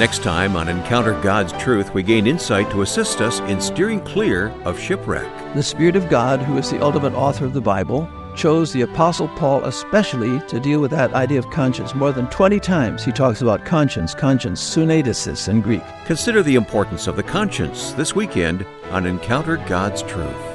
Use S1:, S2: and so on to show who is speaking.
S1: Next time on Encounter God's Truth, we gain insight to assist us in steering clear of shipwreck.
S2: The Spirit of God, who is the ultimate author of the Bible, chose the Apostle Paul especially to deal with that idea of conscience. More than 20 times he talks about conscience, conscience, sunedesis in Greek.
S1: Consider the importance of the conscience this weekend on Encounter God's Truth.